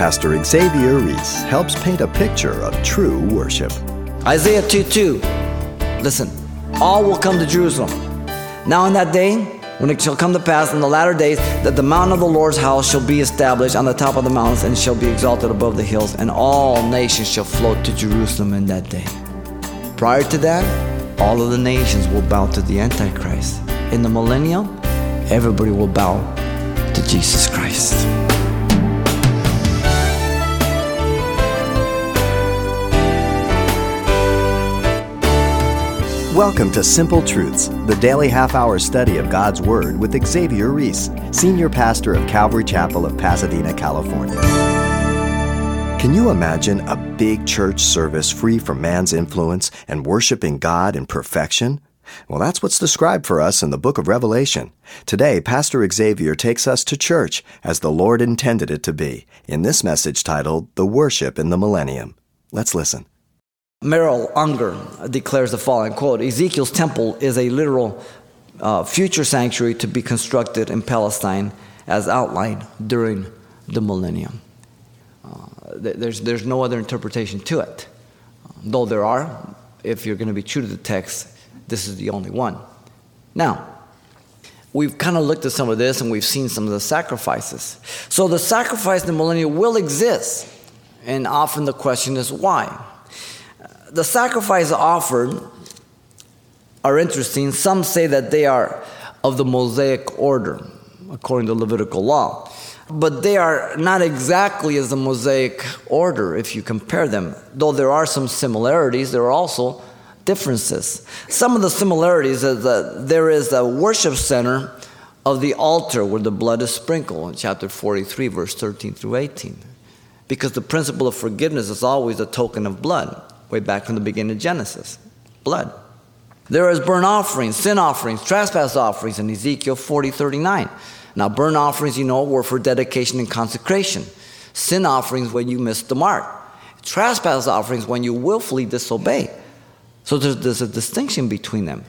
Pastor Xavier Ries helps paint a picture of true worship. Isaiah 2 2. Listen, all will come to Jerusalem. Now, in that day, when it shall come to pass in the latter days that the mountain of the Lord's house shall be established on the top of the mountains and shall be exalted above the hills, and all nations shall float to Jerusalem in that day. Prior to that, all of the nations will bow to the Antichrist. In the millennium, everybody will bow to Jesus Christ. Welcome to Simple Truths, the daily half hour study of God's Word with Xavier Ries, Senior Pastor of Calvary Chapel of Pasadena, California. Can you imagine a big church service free from man's influence and worshiping God in perfection? Well, that's what's described for us in the book of Revelation. Today, Pastor Xavier takes us to church as the Lord intended it to be, in this message titled The Worship in the Millennium. Let's listen. Merrill Unger declares the following quote Ezekiel's temple is a literal uh, future sanctuary to be constructed in Palestine as outlined during the millennium. Uh, there's, there's no other interpretation to it. Though there are, if you're going to be true to the text, this is the only one. Now, we've kind of looked at some of this and we've seen some of the sacrifices. So the sacrifice in the millennium will exist, and often the question is why? The sacrifices offered are interesting. Some say that they are of the Mosaic order, according to Levitical law. But they are not exactly as the Mosaic order if you compare them. Though there are some similarities, there are also differences. Some of the similarities is that there is a worship center of the altar where the blood is sprinkled in chapter 43, verse 13 through 18. Because the principle of forgiveness is always a token of blood way back from the beginning of Genesis blood. There is burnt offerings, sin offerings, trespass offerings in Ezekiel 40 39. Now, burnt offerings, you know, were for dedication and consecration. Sin offerings when you miss the mark. Trespass offerings when you willfully disobey. So there's, there's a distinction between them.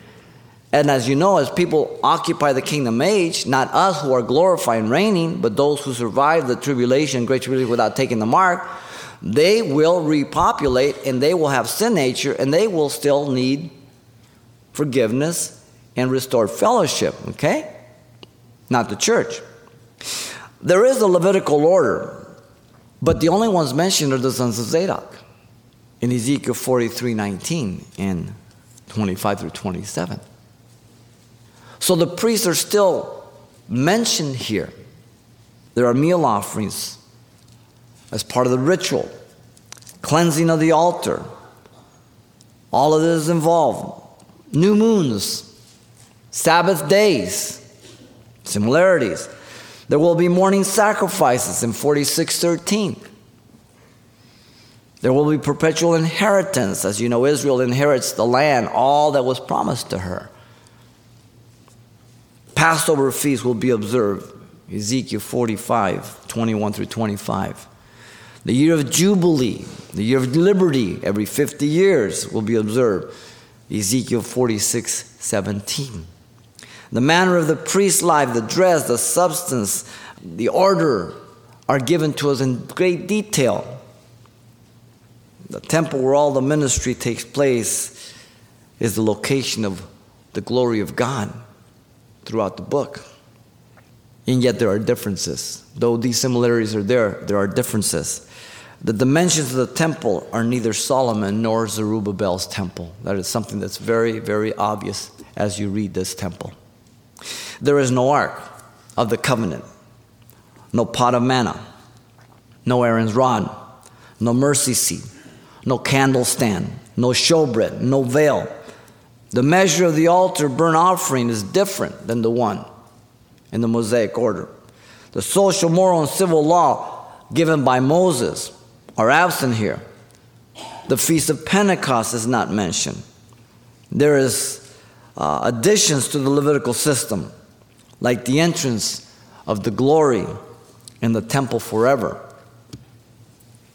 And as you know, as people occupy the kingdom age, not us who are glorified and reigning, but those who survive the tribulation, great tribulation without taking the mark, they will repopulate and they will have sin nature and they will still need forgiveness and restored fellowship, okay? Not the church. There is a Levitical order, but the only ones mentioned are the sons of Zadok in Ezekiel 43 19 and 25 through 27. So the priests are still mentioned here. There are meal offerings as part of the ritual, cleansing of the altar. All of this is involved. New moons, Sabbath days, similarities. There will be morning sacrifices in 4613. There will be perpetual inheritance. As you know, Israel inherits the land, all that was promised to her. Passover feast will be observed. Ezekiel 45, 21 through 25. The year of Jubilee, the year of liberty, every 50 years will be observed. Ezekiel 46 17. The manner of the priest's life, the dress, the substance, the order are given to us in great detail. The temple where all the ministry takes place is the location of the glory of God throughout the book. And yet there are differences. Though these similarities are there, there are differences. The dimensions of the temple are neither Solomon nor Zerubbabel's temple. That is something that's very, very obvious as you read this temple. There is no ark of the covenant, no pot of manna, no Aaron's rod, no mercy seat, no candle stand, no showbread, no veil. The measure of the altar burnt offering is different than the one in the Mosaic order. The social, moral, and civil law given by Moses are absent here. The Feast of Pentecost is not mentioned. There is uh, additions to the Levitical system, like the entrance of the glory in the temple forever,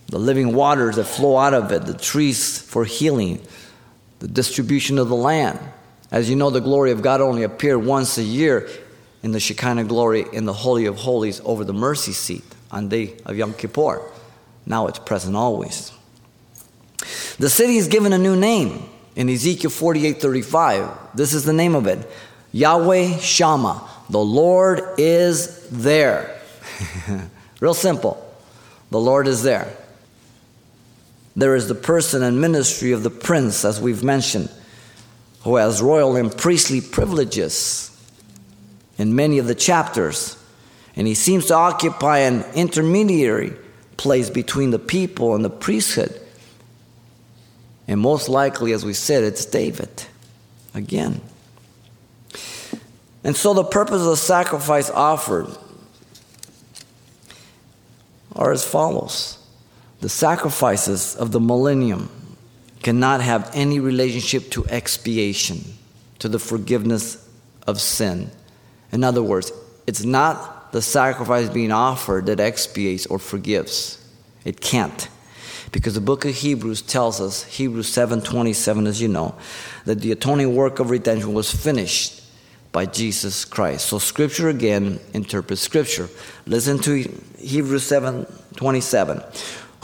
the living waters that flow out of it, the trees for healing, the distribution of the land. As you know, the glory of God only appeared once a year in the Shekinah glory in the Holy of Holies over the mercy seat on day of Yom Kippur. Now it's present always. The city is given a new name in Ezekiel 48 35. This is the name of it Yahweh Shammah. The Lord is there. Real simple. The Lord is there. There is the person and ministry of the prince, as we've mentioned, who has royal and priestly privileges in many of the chapters. And he seems to occupy an intermediary place between the people and the priesthood. And most likely, as we said, it's David again. And so the purpose of the sacrifice offered are as follows The sacrifices of the millennium cannot have any relationship to expiation, to the forgiveness of sin. In other words, it's not the sacrifice being offered that expiates or forgives. It can't. Because the book of Hebrews tells us, Hebrews 7:27 as you know, that the atoning work of redemption was finished by Jesus Christ. So scripture again interprets scripture. Listen to Hebrews 7:27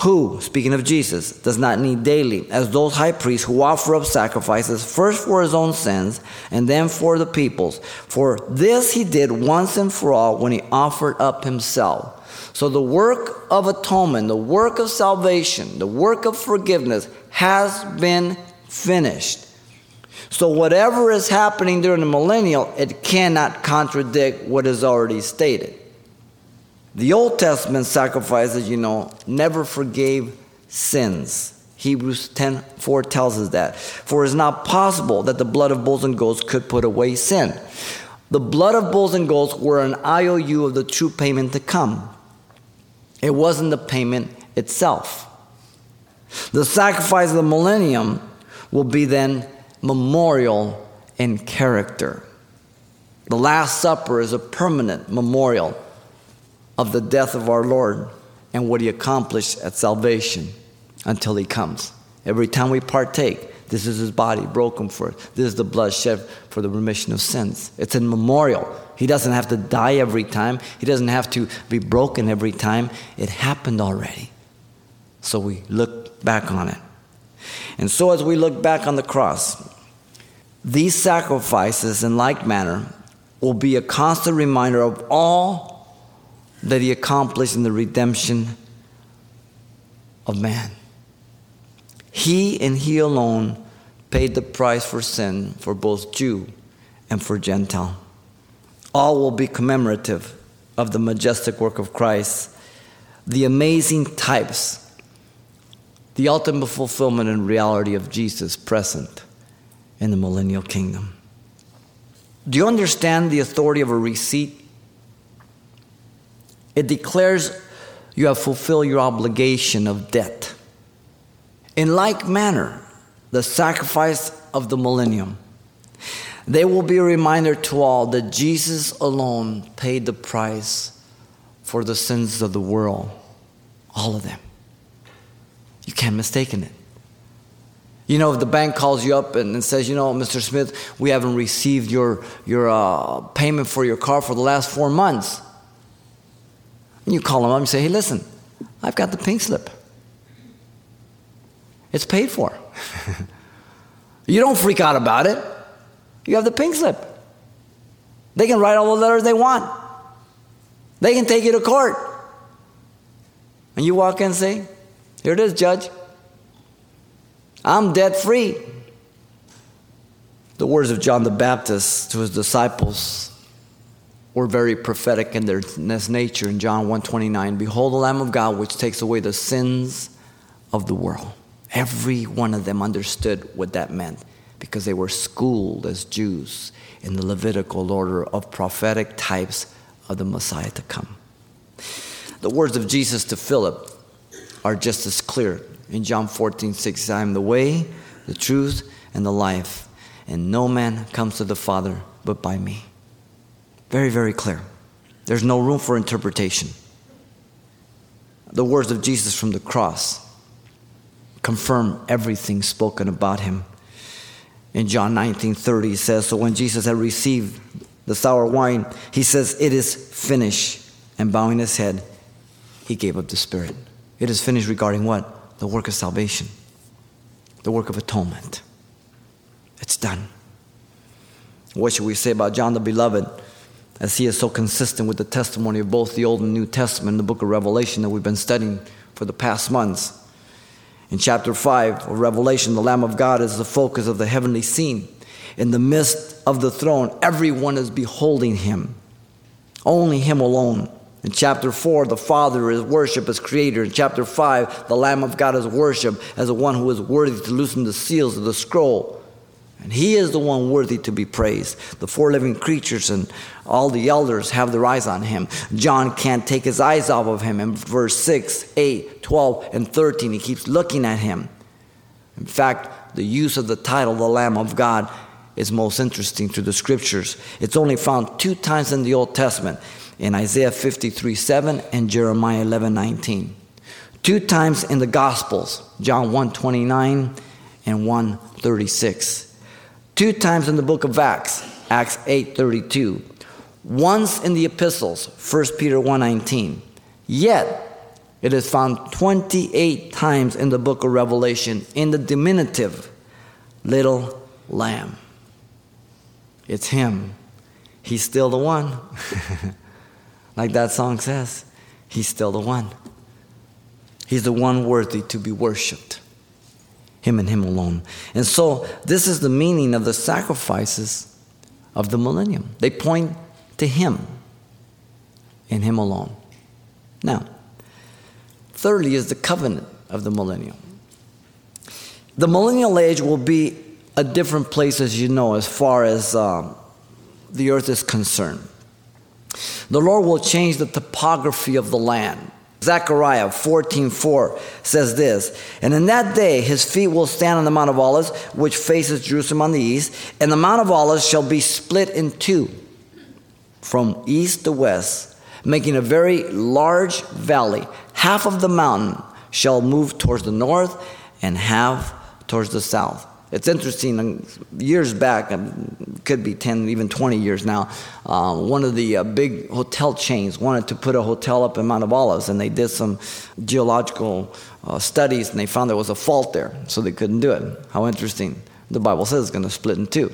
who, speaking of Jesus, does not need daily, as those high priests who offer up sacrifices first for his own sins and then for the people's. For this he did once and for all when he offered up himself. So the work of atonement, the work of salvation, the work of forgiveness has been finished. So whatever is happening during the millennial, it cannot contradict what is already stated. The Old Testament sacrifices, you know, never forgave sins. Hebrews 10 4 tells us that. For it is not possible that the blood of bulls and goats could put away sin. The blood of bulls and goats were an IOU of the true payment to come. It wasn't the payment itself. The sacrifice of the millennium will be then memorial in character. The Last Supper is a permanent memorial of the death of our Lord and what he accomplished at salvation until he comes. Every time we partake, this is his body broken for us. This is the blood shed for the remission of sins. It's in memorial. He doesn't have to die every time, he doesn't have to be broken every time. It happened already. So we look back on it. And so, as we look back on the cross, these sacrifices, in like manner, will be a constant reminder of all that he accomplished in the redemption of man. He and he alone paid the price for sin for both Jew and for Gentile. All will be commemorative of the majestic work of Christ, the amazing types, the ultimate fulfillment and reality of Jesus present in the millennial kingdom. Do you understand the authority of a receipt? It declares you have fulfilled your obligation of debt. In like manner, the sacrifice of the millennium, they will be a reminder to all that Jesus alone paid the price for the sins of the world, all of them. You can't mistake it. You know, if the bank calls you up and, says, you know, Mr. Smith, we haven't received your, your uh, payment for your car for the last four months. And you call them up and say, hey, listen, I've got the pink slip. It's paid for. you don't freak out about it. You have the pink slip. They can write all the letters they want. They can take you to court. And you walk in and say, Here it is, Judge. I'm debt free. The words of John the Baptist to his disciples were very prophetic in their nature in John 129 behold the lamb of God which takes away the sins of the world. Every one of them understood what that meant because they were schooled as Jews in the Levitical order of prophetic types of the Messiah to come. The words of Jesus to Philip are just as clear in John 14 6 I am the way the truth and the life and no man comes to the Father but by me very, very clear. There's no room for interpretation. The words of Jesus from the cross confirm everything spoken about him. In John 19 30, he says, So when Jesus had received the sour wine, he says, It is finished. And bowing his head, he gave up the spirit. It is finished regarding what? The work of salvation, the work of atonement. It's done. What should we say about John the Beloved? As he is so consistent with the testimony of both the Old and New Testament, the book of Revelation that we've been studying for the past months. In chapter 5 of Revelation, the Lamb of God is the focus of the heavenly scene. In the midst of the throne, everyone is beholding him. Only him alone. In chapter 4, the Father is worshiped as creator. In chapter 5, the Lamb of God is worshiped as the one who is worthy to loosen the seals of the scroll. And he is the one worthy to be praised. The four living creatures and all the elders have their eyes on him. John can't take his eyes off of him. In verse 6, 8, 12, and 13, he keeps looking at him. In fact, the use of the title, the Lamb of God, is most interesting to the scriptures. It's only found two times in the Old Testament in Isaiah 53 7 and Jeremiah 11 19. Two times in the Gospels, John 1 29 and 1 36 two times in the book of Acts, Acts 8:32. Once in the epistles, 1 Peter 1:19. Yet it is found 28 times in the book of Revelation in the diminutive little lamb. It's him. He's still the one. like that song says, he's still the one. He's the one worthy to be worshiped. Him and Him alone. And so, this is the meaning of the sacrifices of the millennium. They point to Him and Him alone. Now, thirdly, is the covenant of the millennium. The millennial age will be a different place, as you know, as far as uh, the earth is concerned. The Lord will change the topography of the land. Zechariah 14:4 says this, and in that day his feet will stand on the Mount of Olives, which faces Jerusalem on the east, and the Mount of Olives shall be split in two from east to west, making a very large valley. Half of the mountain shall move towards the north, and half towards the south. It's interesting, years back, could be 10, even 20 years now, uh, one of the uh, big hotel chains wanted to put a hotel up in Mount of Olives, and they did some geological uh, studies, and they found there was a fault there, so they couldn't do it. How interesting. The Bible says it's going to split in two.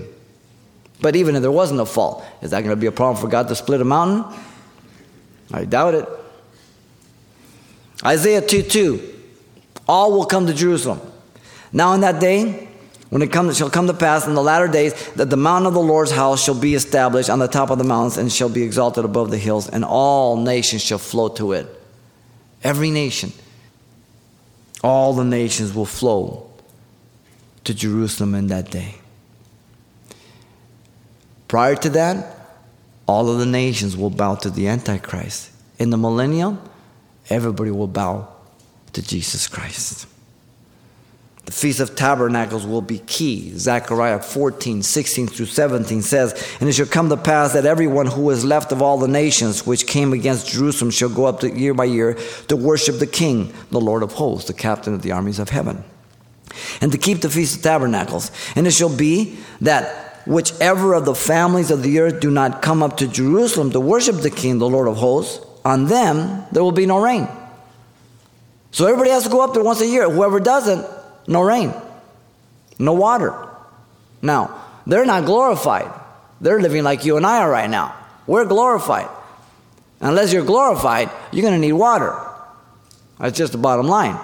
But even if there wasn't a fault, is that going to be a problem for God to split a mountain? I doubt it. Isaiah 2 2. All will come to Jerusalem. Now, in that day, when it comes, shall come to pass in the latter days that the mountain of the Lord's house shall be established on the top of the mountains and shall be exalted above the hills, and all nations shall flow to it. Every nation, all the nations will flow to Jerusalem in that day. Prior to that, all of the nations will bow to the Antichrist. In the millennium, everybody will bow to Jesus Christ. The Feast of Tabernacles will be key. Zechariah 14, 16 through 17 says, And it shall come to pass that everyone who is left of all the nations which came against Jerusalem shall go up to, year by year to worship the King, the Lord of hosts, the captain of the armies of heaven, and to keep the Feast of Tabernacles. And it shall be that whichever of the families of the earth do not come up to Jerusalem to worship the King, the Lord of hosts, on them there will be no rain. So everybody has to go up there once a year. Whoever doesn't, no rain, no water. Now, they're not glorified. They're living like you and I are right now. We're glorified. Unless you're glorified, you're going to need water. That's just the bottom line.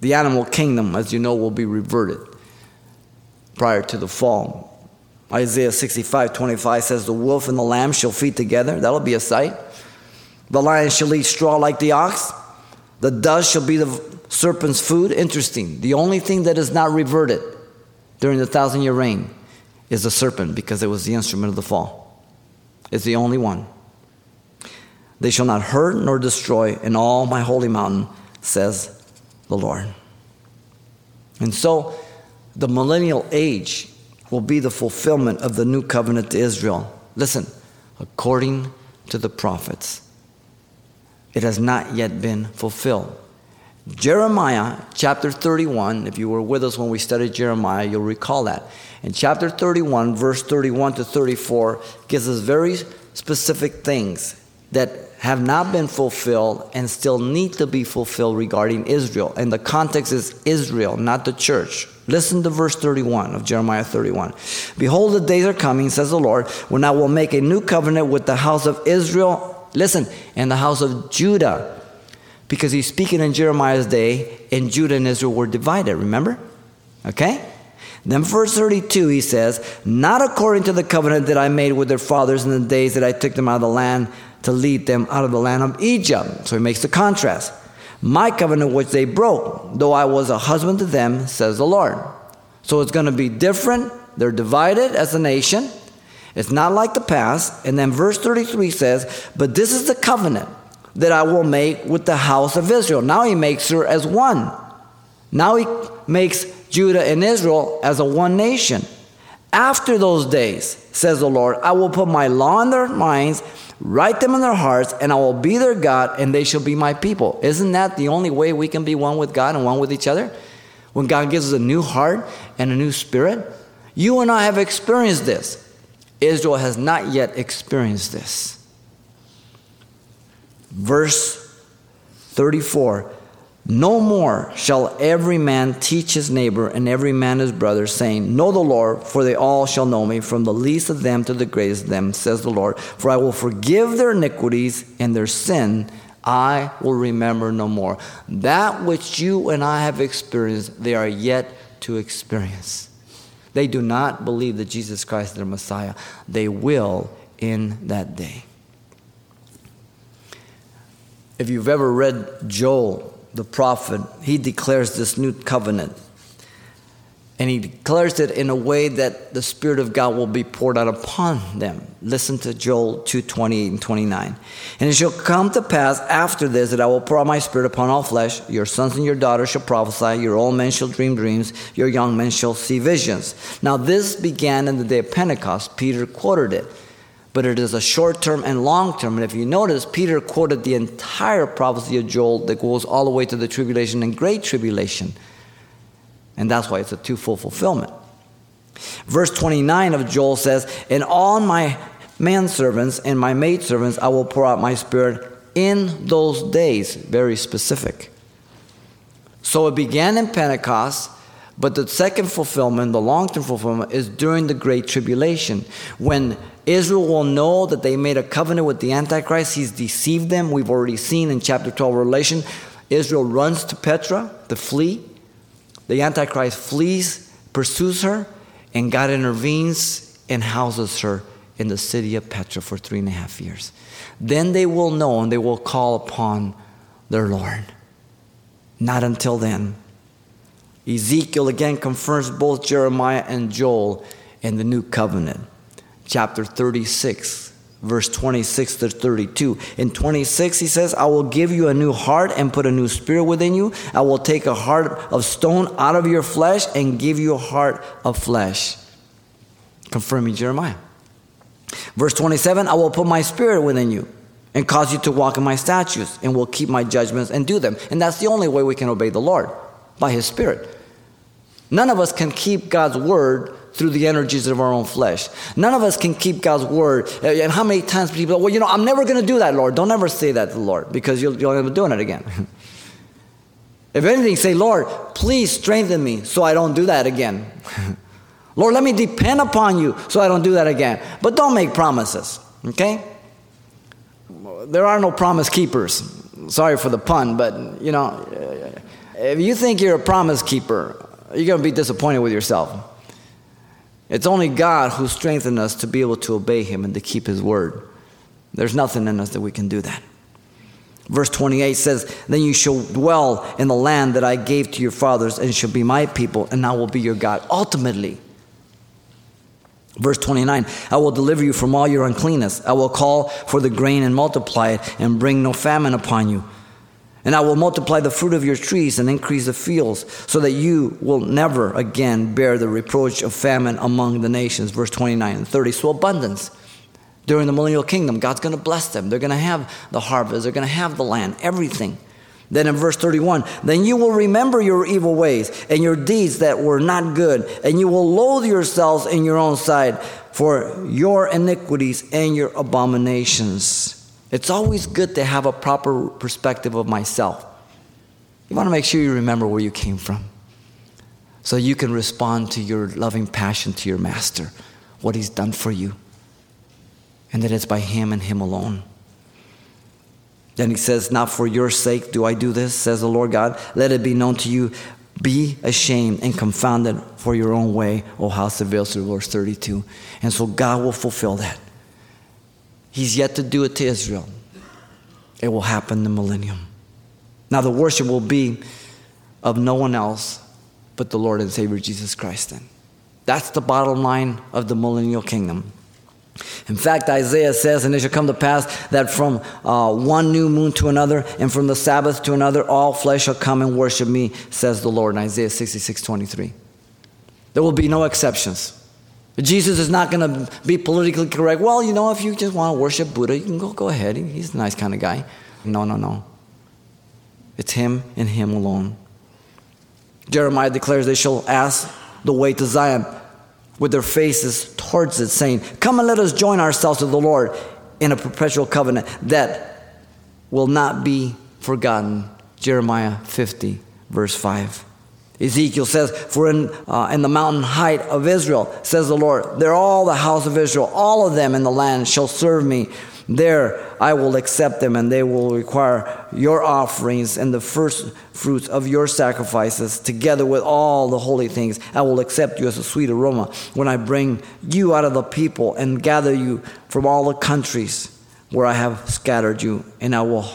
The animal kingdom, as you know, will be reverted prior to the fall. Isaiah 65 25 says, The wolf and the lamb shall feed together. That'll be a sight. The lion shall eat straw like the ox. The dust shall be the serpent's food. Interesting. The only thing that is not reverted during the thousand year reign is the serpent because it was the instrument of the fall. It's the only one. They shall not hurt nor destroy in all my holy mountain, says the Lord. And so the millennial age will be the fulfillment of the new covenant to Israel. Listen, according to the prophets it has not yet been fulfilled. Jeremiah chapter 31, if you were with us when we studied Jeremiah, you'll recall that. In chapter 31, verse 31 to 34, gives us very specific things that have not been fulfilled and still need to be fulfilled regarding Israel. And the context is Israel, not the church. Listen to verse 31 of Jeremiah 31. Behold, the days are coming, says the Lord, when I will make a new covenant with the house of Israel, listen, and the house of Judah. Because he's speaking in Jeremiah's day, and Judah and Israel were divided, remember? Okay? Then, verse 32, he says, Not according to the covenant that I made with their fathers in the days that I took them out of the land to lead them out of the land of Egypt. So he makes the contrast. My covenant which they broke, though I was a husband to them, says the Lord. So it's going to be different. They're divided as a nation. It's not like the past. And then verse 33 says, But this is the covenant that I will make with the house of Israel. Now he makes her as one. Now he makes Judah and Israel as a one nation. After those days, says the Lord, I will put my law in their minds write them in their hearts, and I will be their God, and they shall be my people. Isn't that the only way we can be one with God and one with each other? When God gives us a new heart and a new spirit? You and I have experienced this. Israel has not yet experienced this. Verse 34 no more shall every man teach his neighbor and every man his brother, saying, Know the Lord, for they all shall know me, from the least of them to the greatest of them, says the Lord. For I will forgive their iniquities and their sin I will remember no more. That which you and I have experienced, they are yet to experience. They do not believe that Jesus Christ is their Messiah. They will in that day. If you've ever read Joel, the prophet, he declares this new covenant. And he declares it in a way that the Spirit of God will be poured out upon them. Listen to Joel 2 28 and 29. And it shall come to pass after this that I will pour out my Spirit upon all flesh. Your sons and your daughters shall prophesy. Your old men shall dream dreams. Your young men shall see visions. Now, this began in the day of Pentecost. Peter quoted it but it is a short term and long term. And if you notice, Peter quoted the entire prophecy of Joel that goes all the way to the tribulation and great tribulation. And that's why it's a twofold fulfillment. Verse 29 of Joel says, "In all my manservants and my maidservants I will pour out my spirit in those days. Very specific. So it began in Pentecost, but the second fulfillment, the long term fulfillment, is during the Great Tribulation when Israel will know that they made a covenant with the Antichrist. He's deceived them. We've already seen in chapter 12 Revelation. Israel runs to Petra to flee. The Antichrist flees, pursues her, and God intervenes and houses her in the city of Petra for three and a half years. Then they will know and they will call upon their Lord. Not until then. Ezekiel again confirms both Jeremiah and Joel in the new covenant chapter 36, verse 26 to 32. In 26, he says, I will give you a new heart and put a new spirit within you. I will take a heart of stone out of your flesh and give you a heart of flesh. Confirming Jeremiah. Verse 27, I will put my spirit within you and cause you to walk in my statutes and will keep my judgments and do them. And that's the only way we can obey the Lord, by his spirit. None of us can keep God's word through the energies of our own flesh. None of us can keep God's word. Uh, and how many times people, well, you know, I'm never going to do that, Lord. Don't ever say that to the Lord because you'll, you'll end up doing it again. if anything, say, Lord, please strengthen me so I don't do that again. Lord, let me depend upon you so I don't do that again. But don't make promises, okay? There are no promise keepers. Sorry for the pun, but you know, if you think you're a promise keeper, you're going to be disappointed with yourself. It's only God who strengthened us to be able to obey Him and to keep His word. There's nothing in us that we can do that. Verse 28 says, Then you shall dwell in the land that I gave to your fathers, and shall be my people, and I will be your God. Ultimately, Verse 29 I will deliver you from all your uncleanness. I will call for the grain and multiply it, and bring no famine upon you. And I will multiply the fruit of your trees and increase the fields, so that you will never again bear the reproach of famine among the nations. Verse 29 and 30. So, abundance. During the millennial kingdom, God's going to bless them. They're going to have the harvest, they're going to have the land, everything. Then in verse 31, then you will remember your evil ways and your deeds that were not good, and you will loathe yourselves in your own sight for your iniquities and your abominations. It's always good to have a proper perspective of myself. You want to make sure you remember where you came from so you can respond to your loving passion to your master, what he's done for you, and that it's by him and him alone. Then he says, Not for your sake do I do this, says the Lord God. Let it be known to you. Be ashamed and confounded for your own way, O house of Israel, verse 32. And so God will fulfill that. He's yet to do it to Israel. It will happen in the millennium. Now, the worship will be of no one else but the Lord and Savior Jesus Christ, then. That's the bottom line of the millennial kingdom. In fact, Isaiah says, And it shall come to pass that from uh, one new moon to another, and from the Sabbath to another, all flesh shall come and worship me, says the Lord in Isaiah 66 23. There will be no exceptions. Jesus is not going to be politically correct. Well, you know, if you just want to worship Buddha, you can go, go ahead. He's a nice kind of guy. No, no, no. It's Him and Him alone. Jeremiah declares they shall ask the way to Zion with their faces towards it, saying, Come and let us join ourselves to the Lord in a perpetual covenant that will not be forgotten. Jeremiah 50, verse 5. Ezekiel says, For in, uh, in the mountain height of Israel, says the Lord, they're all the house of Israel, all of them in the land shall serve me. There I will accept them, and they will require your offerings and the first fruits of your sacrifices, together with all the holy things. I will accept you as a sweet aroma when I bring you out of the people and gather you from all the countries where I have scattered you, and I will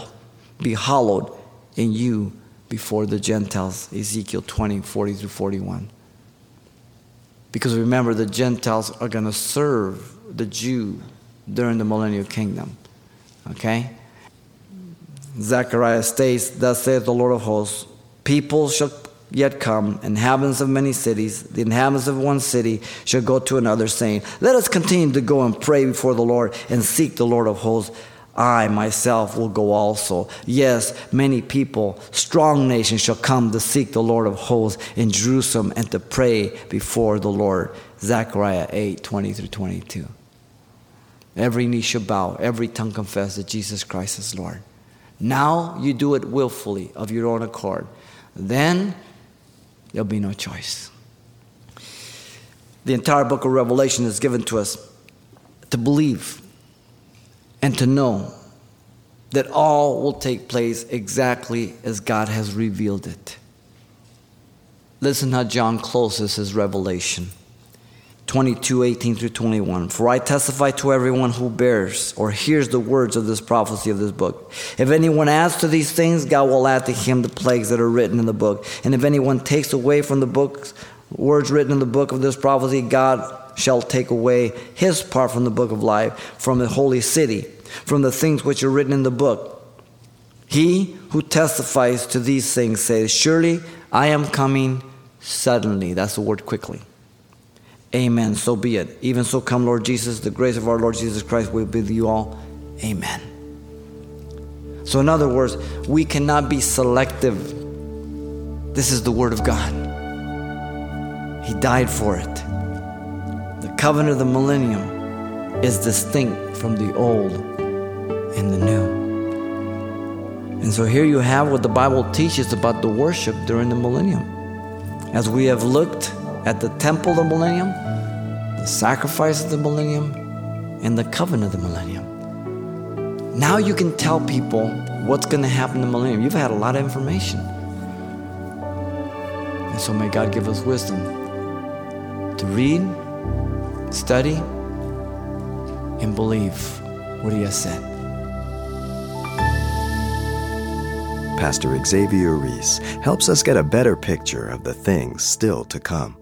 be hallowed in you before the Gentiles. Ezekiel 20, 40 through 41. Because remember, the Gentiles are going to serve the Jew during the millennial kingdom. Okay? Zechariah states, Thus saith the Lord of hosts, people shall yet come, inhabitants of many cities, the inhabitants of one city shall go to another, saying, Let us continue to go and pray before the Lord and seek the Lord of hosts. I myself will go also. Yes, many people, strong nations shall come to seek the Lord of hosts in Jerusalem and to pray before the Lord. Zechariah 8 20 through 22. Every knee shall bow, every tongue confess that Jesus Christ is Lord. Now you do it willfully of your own accord. Then there'll be no choice. The entire book of Revelation is given to us to believe and to know that all will take place exactly as God has revealed it. Listen how John closes his revelation. 22, 18 through 21. For I testify to everyone who bears or hears the words of this prophecy of this book. If anyone adds to these things, God will add to him the plagues that are written in the book. And if anyone takes away from the book words written in the book of this prophecy, God shall take away his part from the book of life, from the holy city, from the things which are written in the book. He who testifies to these things says, Surely I am coming suddenly. That's the word quickly. Amen. So be it. Even so, come, Lord Jesus. The grace of our Lord Jesus Christ will be with you all. Amen. So, in other words, we cannot be selective. This is the Word of God. He died for it. Covenant of the millennium is distinct from the old and the new. And so, here you have what the Bible teaches about the worship during the millennium. As we have looked at the temple of the millennium, the sacrifice of the millennium, and the covenant of the millennium. Now you can tell people what's going to happen in the millennium. You've had a lot of information. And so may God give us wisdom to read, study, and believe what He has said. Pastor Xavier Ries helps us get a better picture of the things still to come.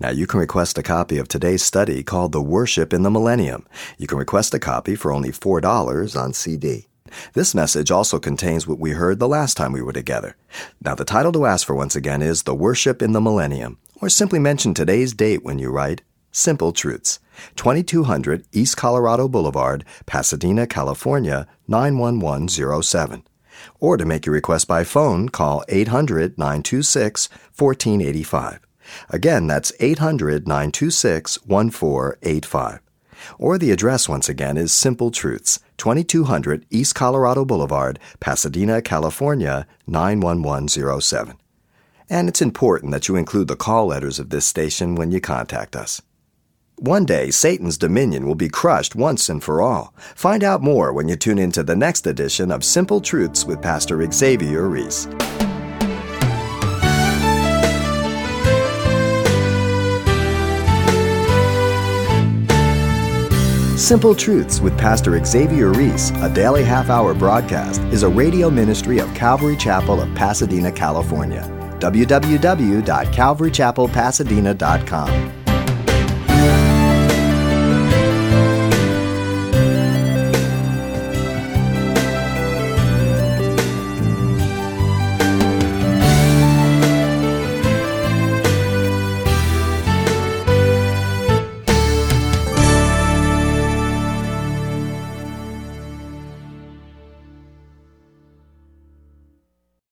Now, you can request a copy of today's study called The Worship in the Millennium. You can request a copy for only $4 on CD. This message also contains what we heard the last time we were together. Now, the title to ask for once again is The Worship in the Millennium, or simply mention today's date when you write Simple Truths, 2200 East Colorado Boulevard, Pasadena, California, 91107. Or to make your request by phone, call 800 926 1485. Again, that's 800 926 1485. Or the address once again is Simple Truths, 2200 East Colorado Boulevard, Pasadena, California, 91107. And it's important that you include the call letters of this station when you contact us. One day, Satan's dominion will be crushed once and for all. Find out more when you tune into the next edition of Simple Truths with Pastor Xavier Ries. Simple Truths with Pastor Xavier Ries, a daily half hour broadcast, is a radio ministry of Calvary Chapel of Pasadena, California. www.calvarychapelpasadena.com.